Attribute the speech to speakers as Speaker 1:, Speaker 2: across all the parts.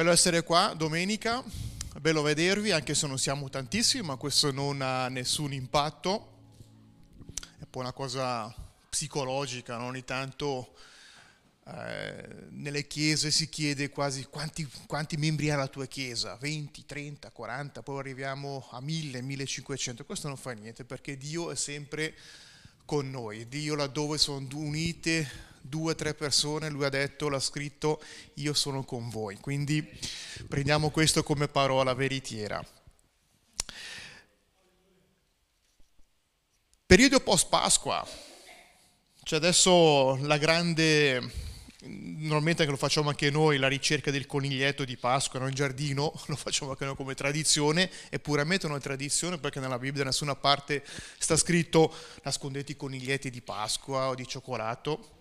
Speaker 1: bello essere qua domenica, bello vedervi anche se non siamo tantissimi, ma questo non ha nessun impatto, è poi una cosa psicologica, no? ogni tanto eh, nelle chiese si chiede quasi quanti, quanti, membri ha la tua chiesa, 20, 30, 40, poi arriviamo a 1000, 1500, questo non fa niente perché Dio è sempre con noi, Dio laddove sono unite due o tre persone, lui ha detto, l'ha scritto, io sono con voi. Quindi prendiamo questo come parola veritiera. Periodo post Pasqua, c'è adesso la grande, normalmente lo facciamo anche noi, la ricerca del coniglietto di Pasqua in giardino, lo facciamo anche noi come tradizione, è puramente una tradizione perché nella Bibbia da nessuna parte sta scritto nascondete i coniglietti di Pasqua o di cioccolato,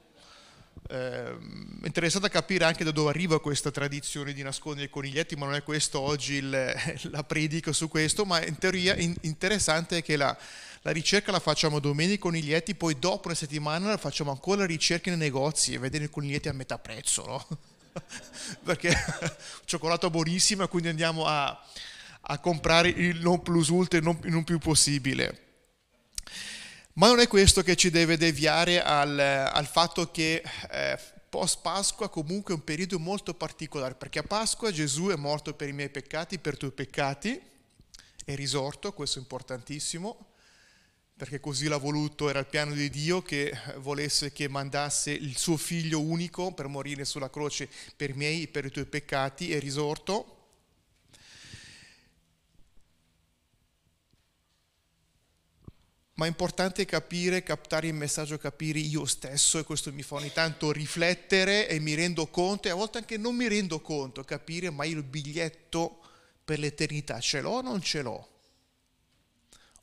Speaker 1: eh, interessata a capire anche da dove arriva questa tradizione di nascondere i coniglietti, ma non è questo oggi il, la predica su questo, ma in teoria in, interessante è che la, la, ricerca la facciamo domenica i coniglietti, poi dopo una settimana facciamo ancora ricerche nei negozi e vedere i coniglietti a metà prezzo, no? Perché cioccolato buonissimo, quindi andiamo a, a comprare il non plus ultra, non, il non più possibile. Ma non è questo che ci deve deviare al, al fatto che eh, post Pasqua comunque è un periodo molto particolare, perché a Pasqua Gesù è morto per i miei peccati, per i tuoi peccati, è risorto, questo è importantissimo, perché così l'ha voluto, era il piano di Dio che volesse che mandasse il suo figlio unico per morire sulla croce per i miei e per i tuoi peccati, è risorto ma è importante capire, captare il messaggio, capire io stesso e questo mi fa ogni tanto riflettere e mi rendo conto e a volte anche non mi rendo conto, capire ma il biglietto per l'eternità ce l'ho o non ce l'ho?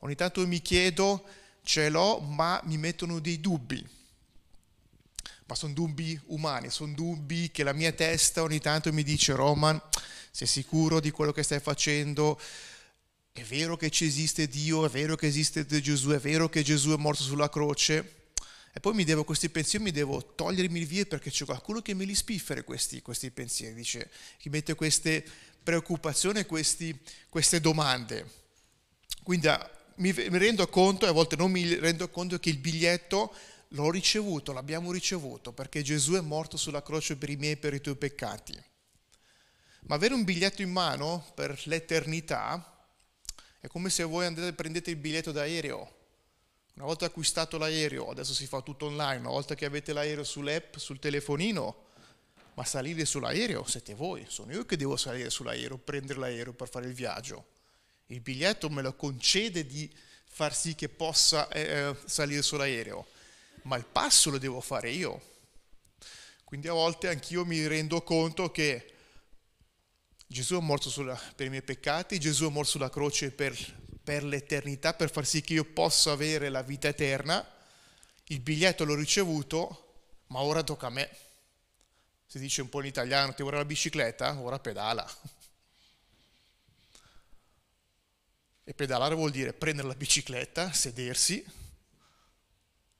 Speaker 1: Ogni tanto mi chiedo ce l'ho ma mi mettono dei dubbi, ma sono dubbi umani, sono dubbi che la mia testa ogni tanto mi dice Roman, sei sicuro di quello che stai facendo? È vero che ci esiste Dio, è vero che esiste Gesù, è vero che Gesù è morto sulla croce. E poi mi devo, questi pensieri mi devo togliermi via perché c'è qualcuno che me li spiffere questi, questi pensieri, dice, che mette queste preoccupazioni, questi, queste domande. Quindi ah, mi, rendo conto, e a volte non mi rendo conto, che il biglietto l'ho ricevuto, l'abbiamo ricevuto, perché Gesù è morto sulla croce per i miei e per i tuoi peccati. Ma avere un biglietto in mano per l'eternità è come se voi andate e prendete il biglietto d'aereo. Una volta acquistato l'aereo, adesso si fa tutto online, una volta che avete l'aereo sull'app, sul telefonino, ma salire sull'aereo siete voi, sono io che devo salire sull'aereo, prendere l'aereo per fare il viaggio. Il biglietto me lo concede di far sì che possa eh, eh salire sull'aereo, ma il passo lo devo fare io. Quindi a volte anch'io mi rendo conto che Gesù è morto sulla, per i miei peccati, Gesù è morto sulla croce per, per l'eternità, per far sì che io possa avere la vita eterna. Il biglietto l'ho ricevuto, ma ora tocca a me. Si dice un po' in italiano, ti vuole la bicicletta? Ora pedala. E pedalare vuol dire prendere la bicicletta, sedersi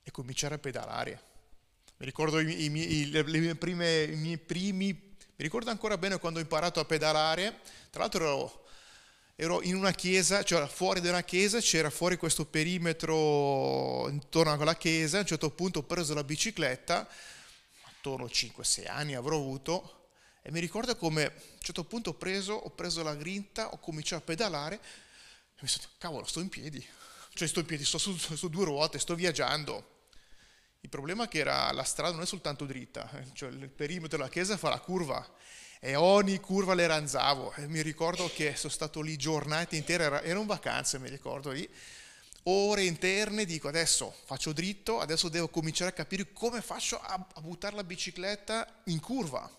Speaker 1: e cominciare a pedalare. Mi ricordo i, i, i, le mie prime, i miei primi mi ricordo ancora bene quando ho imparato a pedalare, tra l'altro ero, ero in una chiesa, cioè fuori da una chiesa, c'era fuori questo perimetro intorno alla chiesa, a un certo punto ho preso la bicicletta, attorno a 5-6 anni avrò avuto, e mi ricordo come a un certo punto ho preso, ho preso la grinta, ho cominciato a pedalare, e mi sono detto, cavolo, sto in piedi, cioè sto in piedi, sto su, su due ruote, sto viaggiando. Il problema è che era, la strada non è soltanto dritta, eh, cioè il perimetro della chiesa fa la curva e ogni curva le ranzavo. E mi ricordo che sono stato lì giornate intere, erano vacanze, mi ricordo lì, ore interne, dico adesso faccio dritto, adesso devo cominciare a capire come faccio a, a buttare la bicicletta in curva.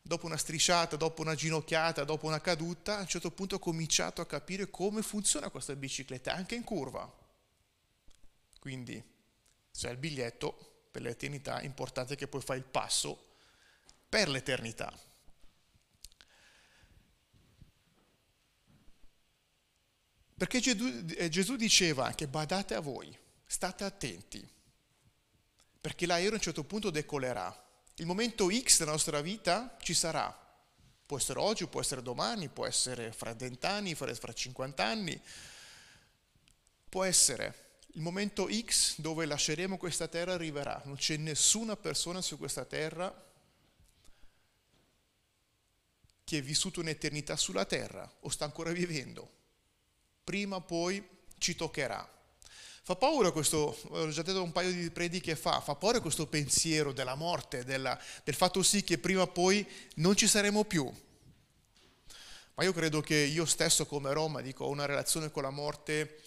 Speaker 1: Dopo una strisciata, dopo una ginocchiata, dopo una caduta, a un certo punto ho cominciato a capire come funziona questa bicicletta, anche in curva. Quindi hai il biglietto per l'eternità, importante che poi fai il passo per l'eternità. Perché Gesù, eh, diceva anche badate a voi, state attenti, perché l'aereo a un certo punto decolerà. Il momento X della nostra vita ci sarà, Può essere oggi, può essere domani, può essere fra vent'anni, fra, fra 50 anni. Può essere il momento X dove lasceremo questa terra arriverà. Non c'è nessuna persona su questa terra che è vissuto un'eternità sulla terra o sta ancora vivendo. Prima o poi ci toccherà. Fa paura questo, ho già detto un paio di prediche fa, fa paura questo pensiero della morte, della, del fatto sì che prima o poi non ci saremo più. Ma io credo che io stesso come Roma dico, ho una relazione con la morte,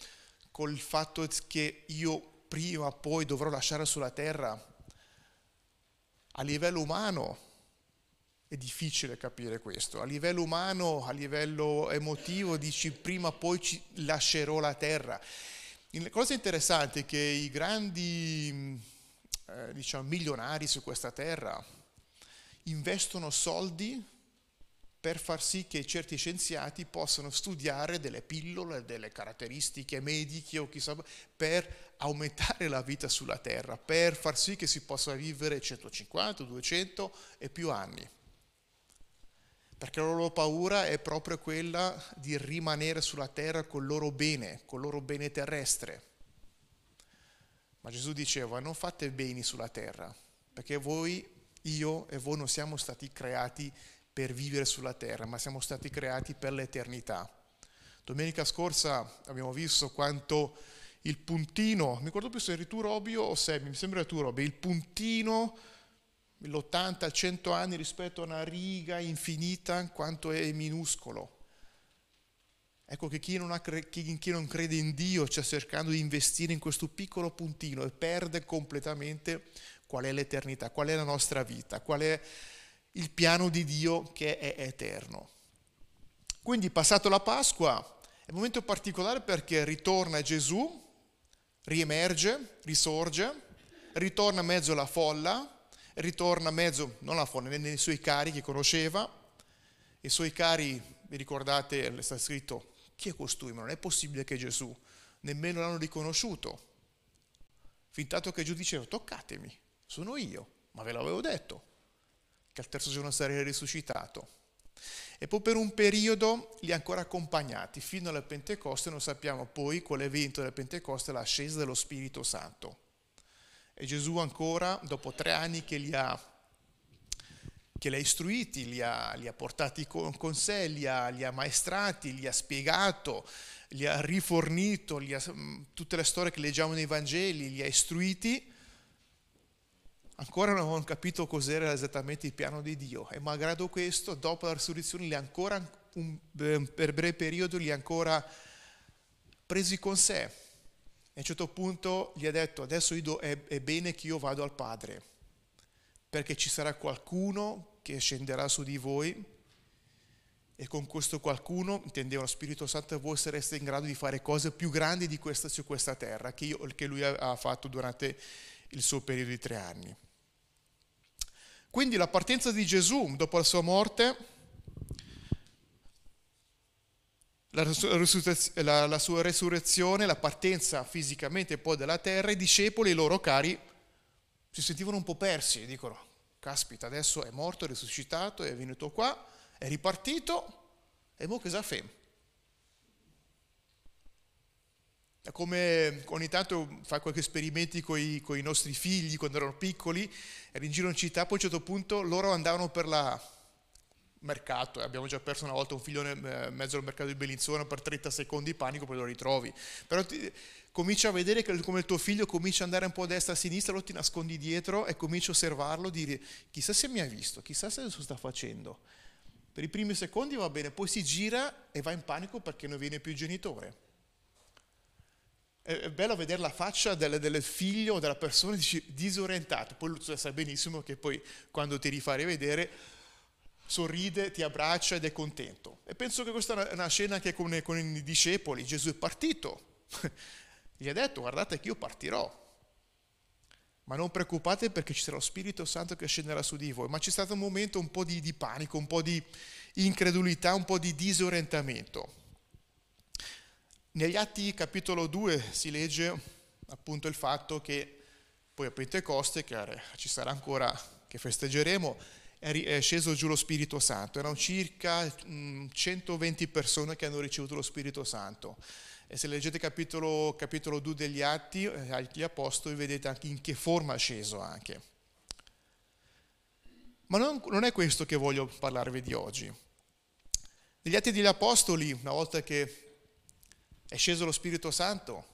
Speaker 1: col fatto che io prima o poi dovrò lasciare sulla terra. A livello umano è difficile capire questo, a livello umano, a livello emotivo dici prima o poi ci lascerò la terra. La cosa interessante è che i grandi eh, diciamo, milionari su questa terra investono soldi per far sì che certi scienziati possano studiare delle pillole, delle caratteristiche mediche o chissà, per aumentare la vita sulla Terra, per far sì che si possa vivere 150, 200 e più anni perché la loro paura è proprio quella di rimanere sulla terra col loro bene, col loro bene terrestre. Ma Gesù diceva, non fate beni sulla terra, perché voi, io e voi non siamo stati creati per vivere sulla terra, ma siamo stati creati per l'eternità. Domenica scorsa abbiamo visto quanto il puntino, mi ricordo più se eri tu Robio o se mi sembra tu Robio, il puntino l'80 100 anni rispetto a una riga infinita quanto è minuscolo. Ecco che chi non, ha, chi non crede in Dio sta cercando di investire in questo piccolo puntino e perde completamente qual è l'eternità, qual è la nostra vita, qual è il piano di Dio che è eterno. Quindi passato la Pasqua è un momento particolare perché ritorna Gesù, riemerge, risorge, ritorna in mezzo alla folla, ritorna a mezzo, non alla folla, nei suoi cari che conosceva, i suoi cari, vi ricordate, sta scritto, chi è costui? Ma non è possibile che Gesù, nemmeno l'hanno riconosciuto. Fin tanto che Gesù diceva, toccatemi, sono io, ma ve l'avevo detto, che al terzo giorno sarei risuscitato. E poi per un periodo li ha ancora accompagnati fino alla Pentecoste, non sappiamo poi con l'evento della Pentecoste l'ascesa dello Spirito Santo. E Gesù ancora, dopo tre anni che li ha, che li ha istruiti, li ha, li ha portati con, con sé, li ha, li ha, maestrati, li ha spiegato, li ha rifornito, li ha, mm, tutte le storie che leggiamo nei Vangeli, li ha istruiti, ancora non avevano capito cos'era esattamente il piano di Dio e malgrado questo, dopo la risurrezione, ancora, un, per breve periodo, li ha ancora presi con sé a un certo punto gli ha detto, adesso è, è bene che io vado al Padre, perché ci sarà qualcuno che scenderà su di voi e con questo qualcuno, intendeva lo Spirito Santo, voi sareste in grado di fare cose più grandi di questa su questa terra che, io, che lui ha fatto durante il suo periodo di tre anni. Quindi la partenza di Gesù dopo la sua morte la, la, la, sua resurrezione, la partenza fisicamente poi dalla terra, i discepoli e i loro cari si sentivano un po' persi, dicono, caspita, adesso è morto, è risuscitato, è venuto qua, è ripartito, e mo che sa È come ogni tanto fai qualche esperimenti con i, nostri figli quando erano piccoli, eri in giro in città, poi a un certo punto loro andavano per la, mercato, abbiamo già perso una volta un figlio eh, mezzo al mercato di Bellinzona per 30 secondi panico, poi lo ritrovi. Però ti, cominci a vedere come il tuo figlio comincia ad andare un po' a destra e a sinistra, lo ti nascondi dietro e cominci a osservarlo, dire chissà se mi ha visto, chissà se adesso sta facendo. Per i primi secondi va bene, poi si gira e va in panico perché non viene più il genitore. È bello vedere la faccia del, del figlio o della persona disorientata, poi lui sa benissimo che poi quando ti rifà rivedere sorride, ti abbraccia ed è contento. E penso che questa è una scena anche con, con i discepoli. Gesù è partito, gli ha detto guardate che io partirò, ma non preoccupate perché ci sarà lo Spirito Santo che scenderà su di voi. Ma c'è stato un momento un po' di, di panico, un po' di incredulità, un po' di disorientamento. Negli Atti capitolo 2 si legge appunto il fatto che poi a Pentecoste, che ci sarà ancora, che festeggeremo, è sceso giù lo Spirito Santo. Erano circa 120 persone che hanno ricevuto lo Spirito Santo. E se leggete capitolo, capitolo 2 degli Atti, eh, agli Apostoli, vedete anche in che forma è sceso anche. Ma non, non è questo che voglio parlarvi di oggi. Negli Atti degli Apostoli, una volta che è sceso lo Spirito Santo,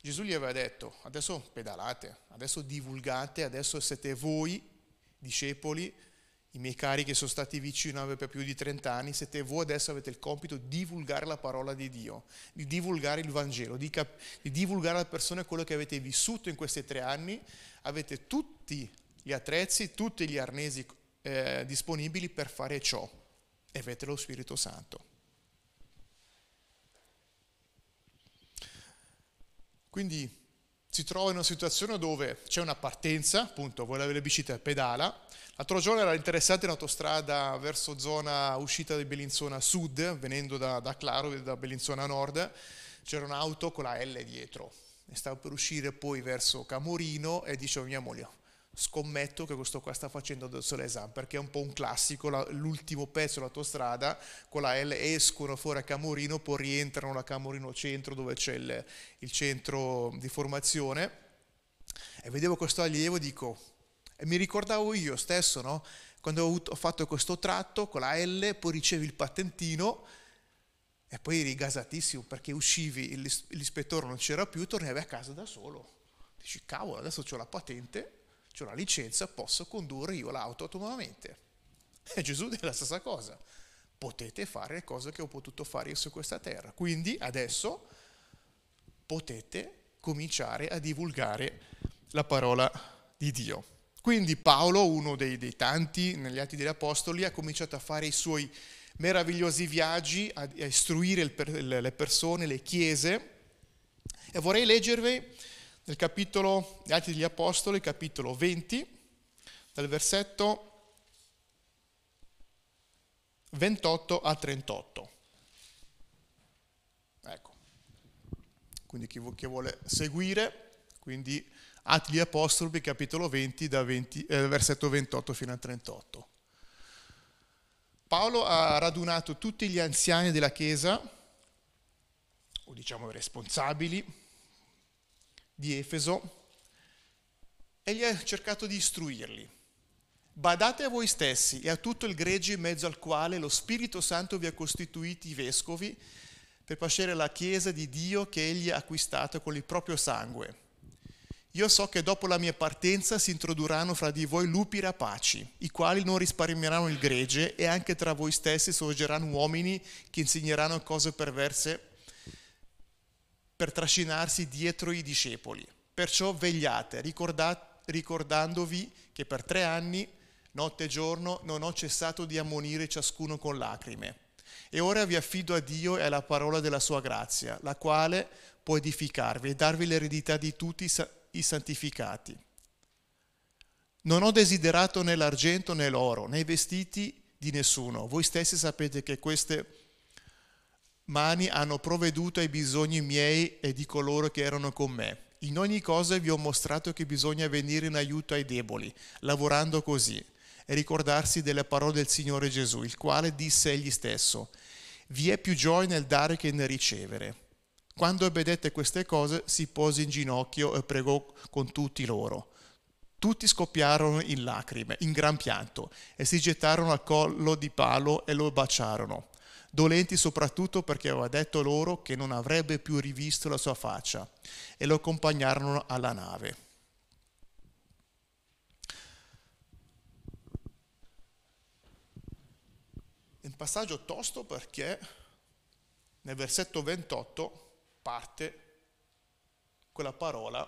Speaker 1: Gesù gli aveva detto, adesso pedalate, adesso divulgate, adesso siete voi, discepoli, i miei cari che sono stati vicino a me per più di 30 anni, siete voi adesso avete il compito di divulgare la parola di Dio, di divulgare il Vangelo, di, cap- di divulgare alle persone quello che avete vissuto in questi tre anni, avete tutti gli attrezzi, tutti gli arnesi eh, disponibili per fare ciò. E avete lo Spirito Santo. Quindi si trova in una situazione dove c'è una partenza, appunto, vuole avere le biciclette, pedala. L'altro giorno era interessante in autostrada verso zona uscita di Bellinzona Sud, venendo da, da Claro, da Bellinzona Nord, c'era un'auto con la L dietro. E stavo per uscire poi verso Camorino e dicevo mia moglie, scommetto che questo qua sta facendo adesso l'esame perché è un po' un classico, la, l'ultimo pezzo dell'autostrada con la L escono fuori a Camorino, poi rientrano a Camorino Centro dove c'è il, il centro di formazione e vedevo questo allievo dico, e mi ricordavo io stesso, no? quando ho, avuto, ho fatto questo tratto con la L, poi ricevi il patentino e poi eri gasatissimo perché uscivi, l'ispettore non c'era più, tornavi a casa da solo. Dici, cavolo, adesso ho la patente, ho la licenza, posso condurre io l'auto autonomamente. E Gesù dice la stessa cosa. Potete fare le cose che ho potuto fare io su questa terra. Quindi adesso potete cominciare a divulgare la parola di Dio. Quindi Paolo, uno dei, dei tanti negli Atti degli Apostoli, ha cominciato a fare i suoi meravigliosi viaggi, a, a istruire il, le persone, le chiese. E vorrei leggervi nel capitolo gli Atti degli Apostoli, capitolo 20, dal versetto 28 a 38. Ecco, quindi chi, vuole seguire, quindi Atti degli Apostoli, capitolo 20, dal 20, eh, versetto 28 fino a 38. Paolo ha radunato tutti gli anziani della Chiesa, o diciamo i responsabili, di Efeso e gli ha cercato di istruirli. Badate a voi stessi e a tutto il gregge in mezzo al quale lo Spirito Santo vi ha costituiti vescovi per pascere la Chiesa di Dio che egli ha acquistato con il proprio sangue. Io so che dopo la mia partenza si introdurranno fra di voi lupi rapaci, i quali non risparmieranno il gregge e anche tra voi stessi sorgeranno uomini che insegneranno cose perverse per trascinarsi dietro i discepoli. Perciò vegliate, ricordandovi che per tre anni, notte e giorno, non ho cessato di ammonire ciascuno con lacrime. E ora vi affido a Dio e alla parola della sua grazia, la quale può edificarvi e darvi l'eredità di tutti i santificati. Non ho desiderato né l'argento né l'oro, né i vestiti di nessuno. Voi stessi sapete che queste mani hanno provveduto ai bisogni miei e di coloro che erano con me. In ogni cosa vi ho mostrato che bisogna venire in aiuto ai deboli, lavorando così, e ricordarsi delle parole del Signore Gesù, il quale disse egli stesso, vi è più gioia nel dare che nel ricevere. Quando ebbedette queste cose si pose in ginocchio e pregò con tutti loro. Tutti scoppiarono in lacrime, in gran pianto, e si gettarono al collo di palo e lo baciarono dolenti soprattutto perché aveva detto loro che non avrebbe più rivisto la sua faccia e lo accompagnarono alla nave. È un passaggio tosto perché nel versetto 28 parte quella parola,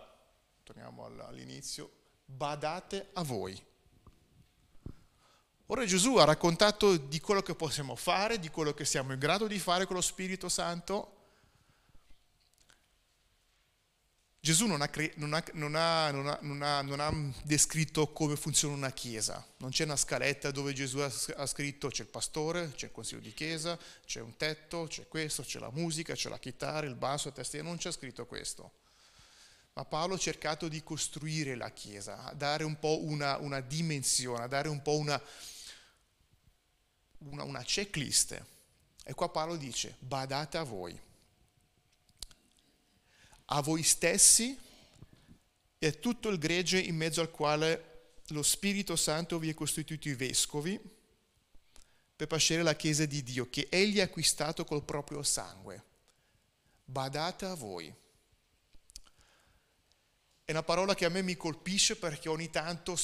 Speaker 1: torniamo all'inizio, badate a voi. Ora Gesù ha raccontato di quello che possiamo fare, di quello che siamo in grado di fare con lo Spirito Santo. Gesù non ha, descritto come funziona una chiesa, non c'è una scaletta dove Gesù ha scritto c'è il pastore, c'è il consiglio di chiesa, c'è un tetto, c'è questo, c'è la musica, c'è la chitarra, il basso, la tastiera, non c'è scritto questo. ma Paolo ha cercato di costruire la Chiesa, a dare un po' una, una dimensione, a dare un po' una, una, una checklist. E qua Paolo dice, badate a voi, a voi stessi e a tutto il gregge in mezzo al quale lo Spirito Santo vi ha costituito i vescovi per pascere la Chiesa di Dio, che Egli ha acquistato col proprio sangue. Badate a voi. È una parola che a me mi colpisce perché ogni tanto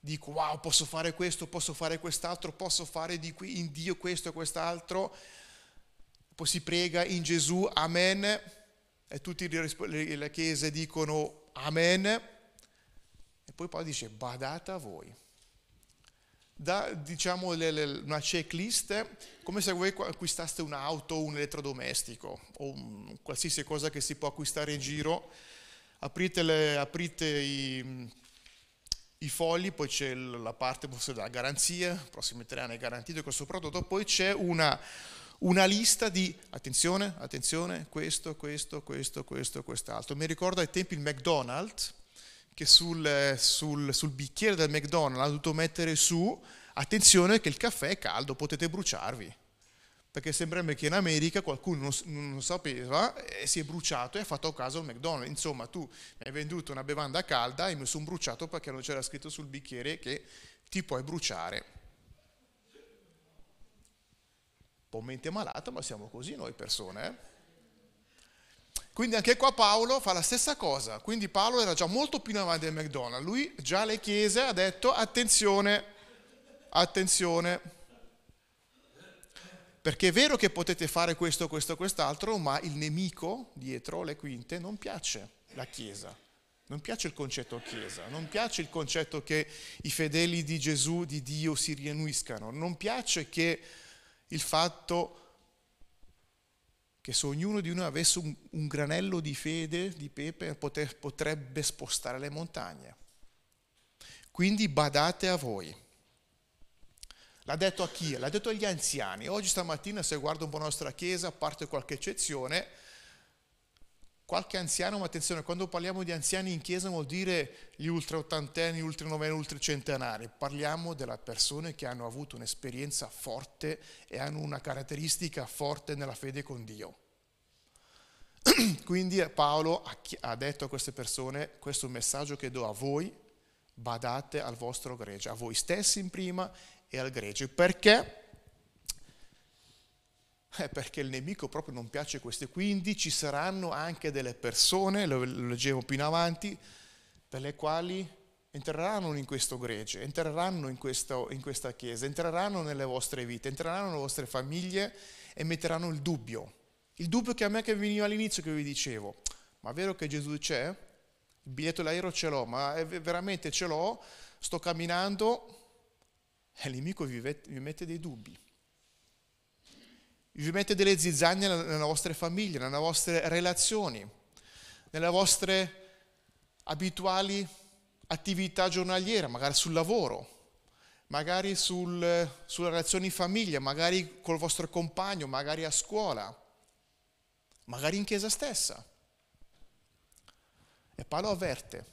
Speaker 1: dico wow posso fare questo, posso fare quest'altro, posso fare di qui in Dio questo e quest'altro, poi si prega in Gesù, amen, e tutte le chiese dicono amen, e poi poi dice badate a voi. Da diciamo le, le, una checklist come se voi acquistaste un'auto o un elettrodomestico o un, qualsiasi cosa che si può acquistare in giro, aprite, le, aprite i, i fogli, poi c'è la parte della garanzia, prossimi tre anni è garantito questo prodotto, poi c'è una, una lista di, attenzione, attenzione, questo, questo, questo, questo, quest'altro. Mi ricordo ai tempi il McDonald's, che sul, sul, sul bicchiere del McDonald's ha dovuto mettere su, attenzione che il caffè è caldo, potete bruciarvi perché sembrerebbe che in America qualcuno non, non, sapeva e si è bruciato e ha fatto caso al McDonald's. Insomma, tu mi hai venduto una bevanda calda e mi sono bruciato perché non c'era scritto sul bicchiere che ti puoi bruciare. Un po' mente malata, ma siamo così noi persone. Eh? Quindi anche qua Paolo fa la stessa cosa. Quindi Paolo era già molto più in avanti del McDonald's. Lui già alle chiese ha detto attenzione, attenzione perché è vero che potete fare questo, questo, quest'altro, ma il nemico dietro le quinte non piace la Chiesa, non piace il concetto Chiesa, non piace il concetto che i fedeli di Gesù, di Dio si riuniscano, non piace che il fatto che se ognuno di noi avesse un, un granello di fede, di pepe, potrebbe spostare le montagne. Quindi badate a voi. L'ha detto a chi? L'ha detto agli anziani. Oggi stamattina, se guardo un po' la nostra chiesa, a parte qualche eccezione, qualche anziano, ma attenzione, quando parliamo di anziani in chiesa vuol dire gli ultra ottantenni, ultra novenni, ultra centenari. Parliamo delle persone che hanno avuto un'esperienza forte e hanno una caratteristica forte nella fede con Dio. Quindi Paolo ha detto a queste persone, questo è un messaggio che do a voi, badate al vostro gregge, a voi stessi in prima e al gregge. Perché? Eh, perché il nemico proprio non piace queste. Quindi ci saranno anche delle persone, lo leggevo più in avanti, per le quali entreranno in questo gregge, entreranno in, questo, in questa chiesa, entreranno nelle vostre vite, entreranno nelle vostre famiglie e metteranno il dubbio. Il dubbio che a me che veniva all'inizio che vi dicevo, ma è vero che Gesù c'è? Il biglietto d'aereo ce l'ho, ma veramente ce l'ho? Sto camminando, il nemico vi, mette dei dubbi. Vi mette delle zizzanie nelle vostre famiglie, nelle vostre relazioni, nelle vostre abituali attività giornaliere, magari sul lavoro, magari sul, sulle relazioni in famiglia, magari col vostro compagno, magari a scuola, magari in chiesa stessa. E Paolo avverte,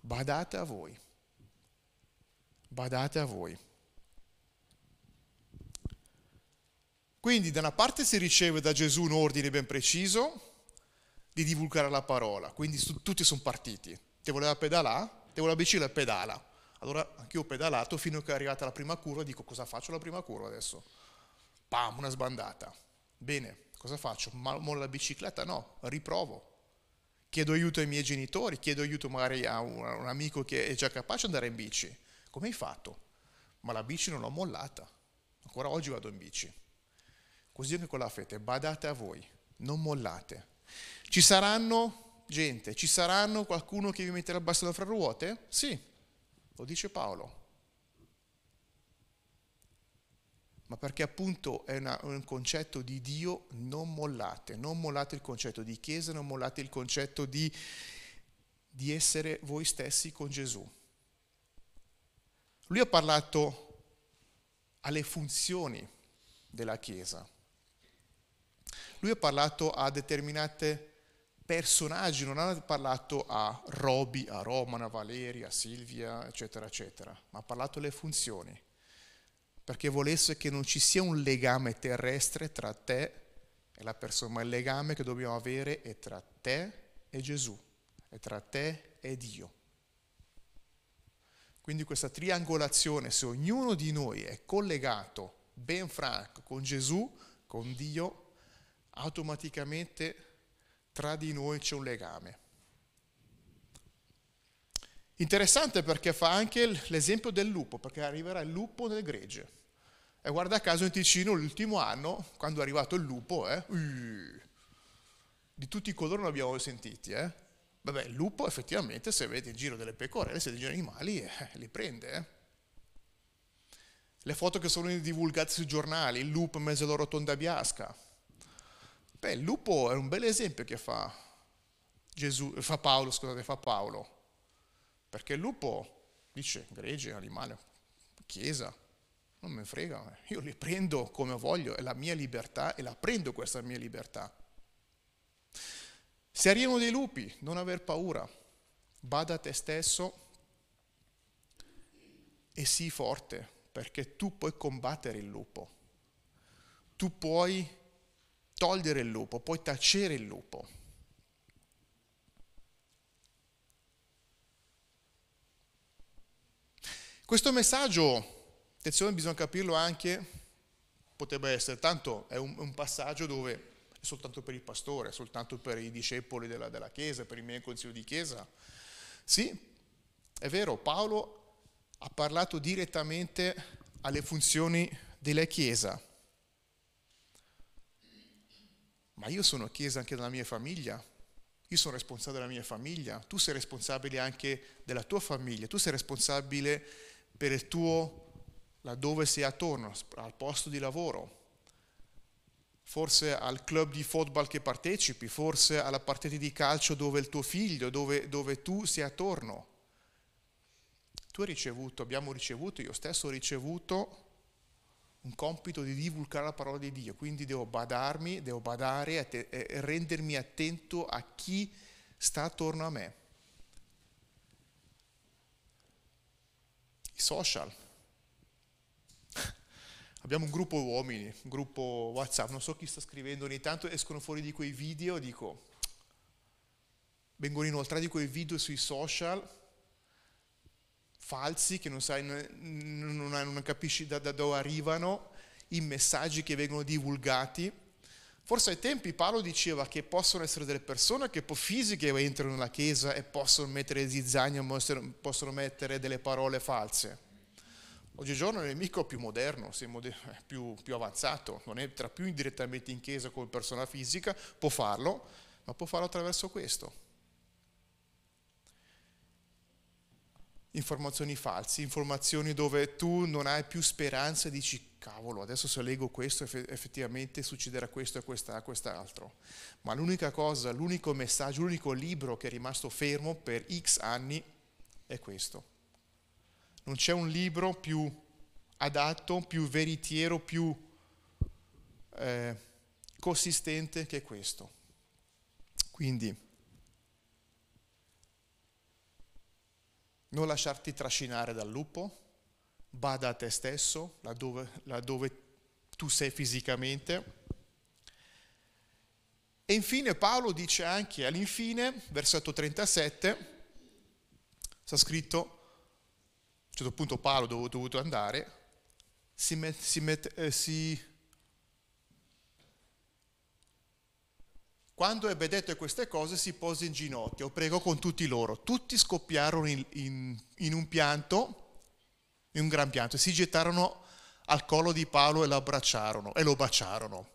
Speaker 1: badate a voi, badate a voi. Quindi da una parte si riceve da Gesù un ordine ben preciso di divulgare la parola, quindi tutti sono partiti. Ti voleva pedalare? Ti voleva bicicletta? Pedala. Allora anch'io ho pedalato fino a che è arrivata la prima curva, dico cosa faccio la prima curva adesso? Pam, una sbandata. Bene, cosa faccio? Mollo la bicicletta? No, riprovo. Chiedo aiuto ai miei genitori, chiedo aiuto magari a un, a un amico che è già capace di andare in bici. Come hai fatto? Ma la bici non l'ho mollata. Ancora oggi vado in bici. Così anche con la fede, badate a voi, non mollate. Ci saranno gente, ci saranno qualcuno che vi metterà il bastone fra ruote? Sì, lo dice Paolo. Ma perché appunto è una, un concetto di Dio, non mollate, non mollate il concetto di Chiesa, non mollate il concetto di, di essere voi stessi con Gesù. Lui ha parlato alle funzioni della Chiesa. Lui ha parlato a determinate personaggi, non ha parlato a Roby, a Romana, a Valeria, a Silvia, eccetera, eccetera, ma ha parlato alle funzioni, perché volesse che non ci sia un legame terrestre tra te e la persona, ma il legame che dobbiamo avere è tra te e Gesù, è tra te e Dio. Quindi questa triangolazione, se ognuno di noi è collegato ben franco con Gesù, con Dio, automaticamente tra di noi c'è un legame. Interessante perché fa anche l'esempio del lupo, perché arriverà il lupo nel gregge. E guarda caso in Ticino l'ultimo anno, quando è arrivato il lupo, eh, di tutti i colori non abbiamo sentiti. Eh. Vabbè, il lupo effettivamente se vede in giro delle pecorelle, se degli animali, eh, li prende. Eh. Le foto che sono divulgate sui giornali, il lupo in mezzo alla rotonda biasca, Beh, il lupo è un bel esempio che fa, Gesù, fa Paolo, scusate, fa Paolo. Perché il lupo dice, gregge, animale, chiesa, non me frega, io li prendo come voglio, è la mia libertà e la prendo questa mia libertà. Se arrivano dei lupi, non aver paura, bada a te stesso e sii forte, perché tu puoi combattere il lupo. Tu puoi togliere il lupo, puoi tacere il lupo. Questo messaggio, attenzione, bisogna capirlo anche, potrebbe essere, tanto è un, un passaggio dove è soltanto per il pastore, è soltanto per i discepoli della, della Chiesa, per i miei consigli di Chiesa. Sì, è vero, Paolo ha parlato direttamente alle funzioni della Chiesa, ma io sono chiesa anche della mia famiglia, io sono responsabile della mia famiglia, tu sei responsabile anche della tua famiglia, tu sei responsabile per il tuo, laddove sei attorno, al posto di lavoro, forse al club di football che partecipi, forse alla partita di calcio dove il tuo figlio, dove, dove tu sei attorno. Tu hai ricevuto, abbiamo ricevuto, io stesso ho ricevuto un compito di divulgare la parola di Dio, quindi devo badarmi, devo badare e rendermi attento a chi sta attorno a me. I social. Abbiamo un gruppo uomini, un gruppo WhatsApp, non so chi sta scrivendo, ogni tanto escono fuori di quei video, dico, vengono inoltrati quei video sui social falsi che non, sai, non, non capisci da, da dove arrivano, i messaggi che vengono divulgati. Forse ai tempi Paolo diceva che possono essere delle persone che fisiche entrano nella chiesa e possono mettere zizzania, possono mettere delle parole false. Oggigiorno il nemico è più moderno, è più, più avanzato, non entra più indirettamente in chiesa come persona fisica, può farlo, ma può farlo attraverso questo. Informazioni false, informazioni dove tu non hai più speranza e dici cavolo, adesso se leggo questo effettivamente succederà questo e quest'altro. Ma l'unica cosa, l'unico messaggio, l'unico libro che è rimasto fermo per X anni è questo. Non c'è un libro più adatto, più veritiero, più eh, consistente che questo. Quindi non lasciarti trascinare dal lupo, bada a te stesso, laddove, laddove tu sei fisicamente. E infine Paolo dice anche all'infine, versetto 37, sta scritto, a un certo punto Paolo dove dovuto andare, si, met, si, met, eh, si Quando ebbe detto queste cose si pose in ginocchio, pregò con tutti loro. Tutti scoppiarono in, in, in un pianto, in un gran pianto, e si gettarono al collo di Paolo e lo abbracciarono e lo baciarono.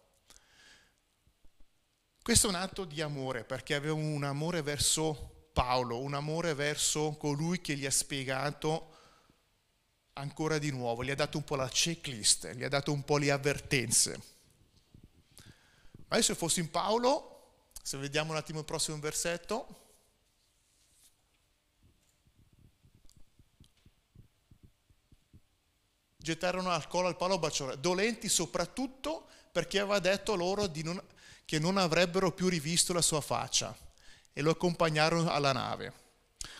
Speaker 1: Questo è un atto di amore perché aveva un amore verso Paolo, un amore verso colui che gli ha spiegato ancora di nuovo, gli ha dato un po' la checklist, gli ha dato un po' le avvertenze. Ma io se fossi in Paolo se vediamo un attimo il prossimo versetto. Gettarono alcol al palo bacione, dolenti soprattutto perché aveva detto loro non, che non avrebbero più rivisto la sua faccia. e lo accompagnarono alla nave.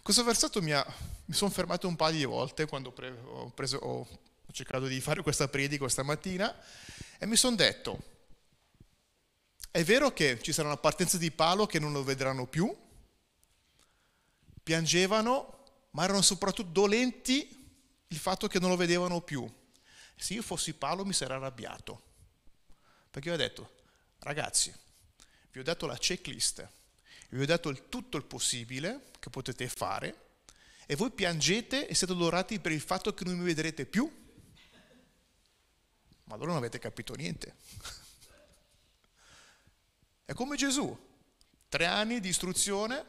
Speaker 1: Questo versetto mi, ha, mi sono fermato un paio di volte quando pre, ho, preso, ho cercato di fare questa predica questa mattina e mi sono detto, è vero che ci sarà una partenza di palo che non lo vedranno più, piangevano, ma erano soprattutto dolenti il fatto che non lo vedevano più. Se io fossi Paolo mi sarei arrabbiato, perché io ho detto, ragazzi, vi ho dato la checklist, vi ho dato il, tutto il possibile che potete fare e voi piangete e siete dolorati per il fatto che non mi vedrete più? Ma allora non avete capito niente. È come Gesù, tre anni di istruzione,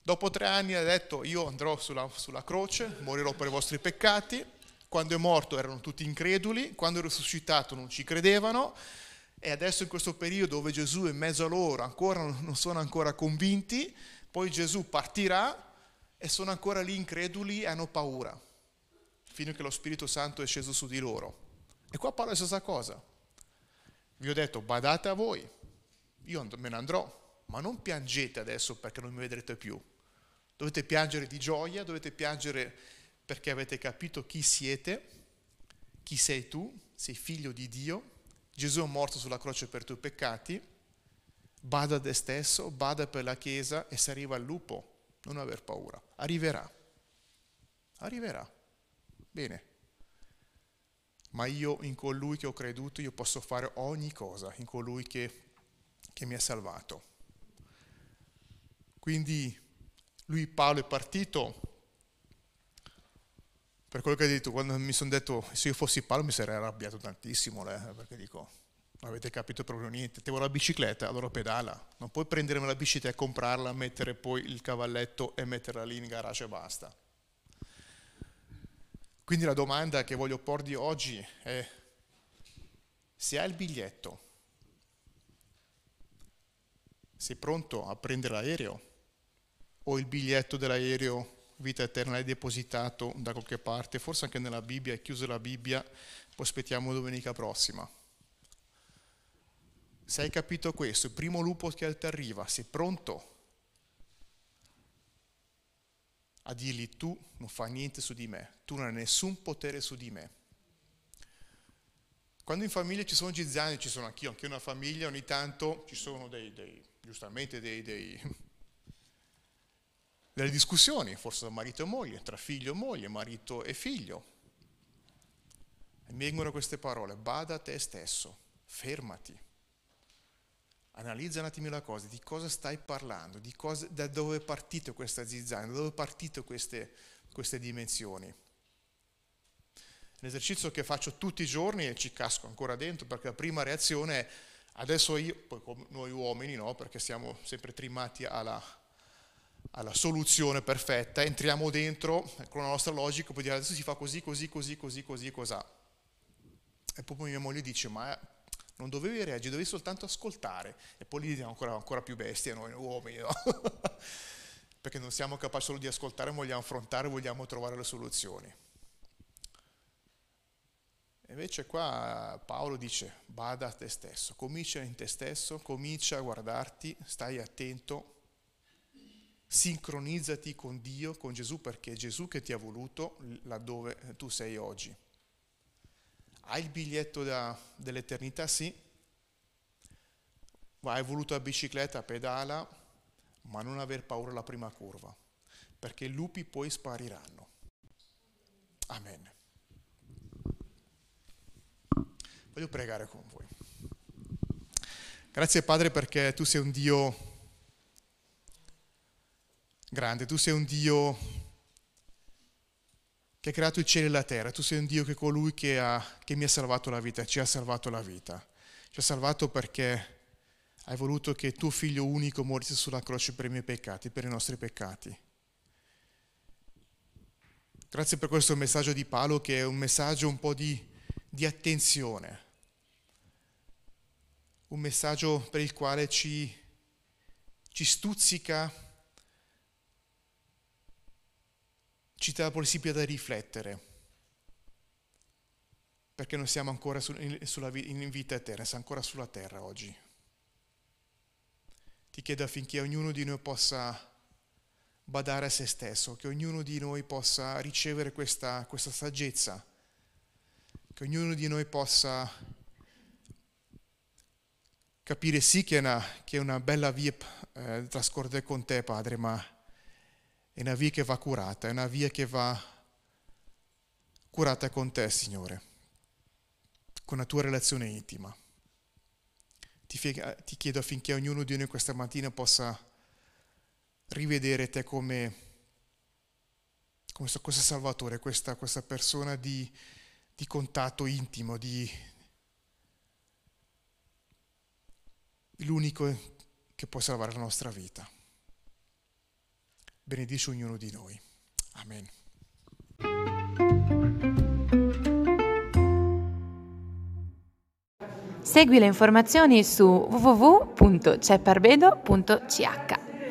Speaker 1: dopo tre anni ha detto io andrò sulla, sulla croce, morirò per i vostri peccati, quando è morto erano tutti increduli, quando è risuscitato non ci credevano, e adesso in questo periodo dove Gesù è in mezzo a loro ancora non sono ancora convinti, poi Gesù partirà e sono ancora lì increduli e hanno paura, fino a che lo Spirito Santo è sceso su di loro. E qua parla la stessa cosa. Vi ho detto, badate a voi, io me ne andrò, ma non piangete adesso perché non mi vedrete più. Dovete piangere di gioia, dovete piangere perché avete capito chi siete, chi sei tu, sei figlio di Dio. Gesù è morto sulla croce per i tuoi peccati, bada a te stesso, bada per la Chiesa e se arriva il lupo, non aver paura, arriverà, arriverà, bene. Ma io in colui che ho creduto, io posso fare ogni cosa, in colui che, che mi ha salvato. Quindi lui Paolo è partito per quello che hai detto, quando mi sono detto se io fossi Paolo mi sarei arrabbiato tantissimo, eh, perché dico, non avete capito proprio niente, devo la bicicletta, allora pedala, non puoi prendermi la bicicletta e comprarla, mettere poi il cavalletto e metterla lì in garage e basta. Quindi la domanda che voglio porti oggi è, se hai il biglietto, sei pronto a prendere l'aereo o il biglietto dell'aereo vita eterna l'hai depositato da qualche parte, forse anche nella Bibbia, hai chiuso la Bibbia, poi aspettiamo domenica prossima. Se hai capito questo, il primo lupo che ti arriva, sei pronto a dirgli tu non fai niente su di me, tu non hai nessun potere su di me. Quando in famiglia ci sono giziani, ci sono anch'io, anche una famiglia, ogni tanto ci sono dei, dei giustamente dei, dei delle discussioni, forse tra marito e moglie, tra figlio e moglie, marito e figlio. E mi vengono queste parole, bada a te stesso, fermati, analizza un attimo la cosa, di cosa stai parlando, cosa, da dove è partito questa zizzania, da dove è partito queste, queste dimensioni. L'esercizio che faccio tutti i giorni e ci casco ancora dentro perché la prima reazione è adesso io, poi noi uomini no, perché siamo sempre trimati alla, alla soluzione perfetta, entriamo dentro con la nostra logica, poi dire adesso si fa così, così, così, così, così, cos'ha. E poi mia moglie dice, ma non dovevi reagire, dovevi soltanto ascoltare. E poi lì diventiamo ancora, ancora più bestie noi uomini, no? Perché non siamo capaci solo di ascoltare, vogliamo affrontare, vogliamo trovare le soluzioni. Invece qua Paolo dice, bada a te stesso, comincia in te stesso, comincia a guardarti, stai attento, sincronizzati con Dio, con Gesù, perché è Gesù che ti ha voluto laddove tu sei oggi. Hai il biglietto da, dell'eternità? Sì. Hai voluto la bicicletta, pedala, ma non aver paura alla prima curva, perché i lupi poi spariranno. Amen. Voglio pregare con voi. Grazie Padre perché tu sei un Dio grande, tu sei un Dio che ha creato il cielo e la terra, tu sei un Dio che è colui che, ha, che mi ha salvato la vita, ci ha salvato la vita, ci ha salvato perché hai voluto che tuo figlio unico morisse sulla croce per i miei peccati, per i nostri peccati. Grazie per questo messaggio di Paolo che è un messaggio un po' di, di attenzione, un messaggio per il quale ci, ci stuzzica ci dà la possibilità di riflettere, perché non siamo ancora in vita eterna, siamo ancora sulla terra oggi. Ti chiedo affinché ognuno di noi possa badare a se stesso, che ognuno di noi possa ricevere questa, questa saggezza, che ognuno di noi possa capire sì che è una, che è una bella via eh, trascorrere con te, Padre, ma è una via che va curata, è una via che va curata con te, Signore, con la tua relazione intima. Ti, ti chiedo affinché ognuno di noi questa mattina possa rivedere te come, come questo Salvatore, questa, questa persona di, di contatto intimo, di, l'unico che può salvare la nostra vita. Benedici ognuno di noi. Amen.
Speaker 2: Segui le informazioni su www.cepparbedo.ch.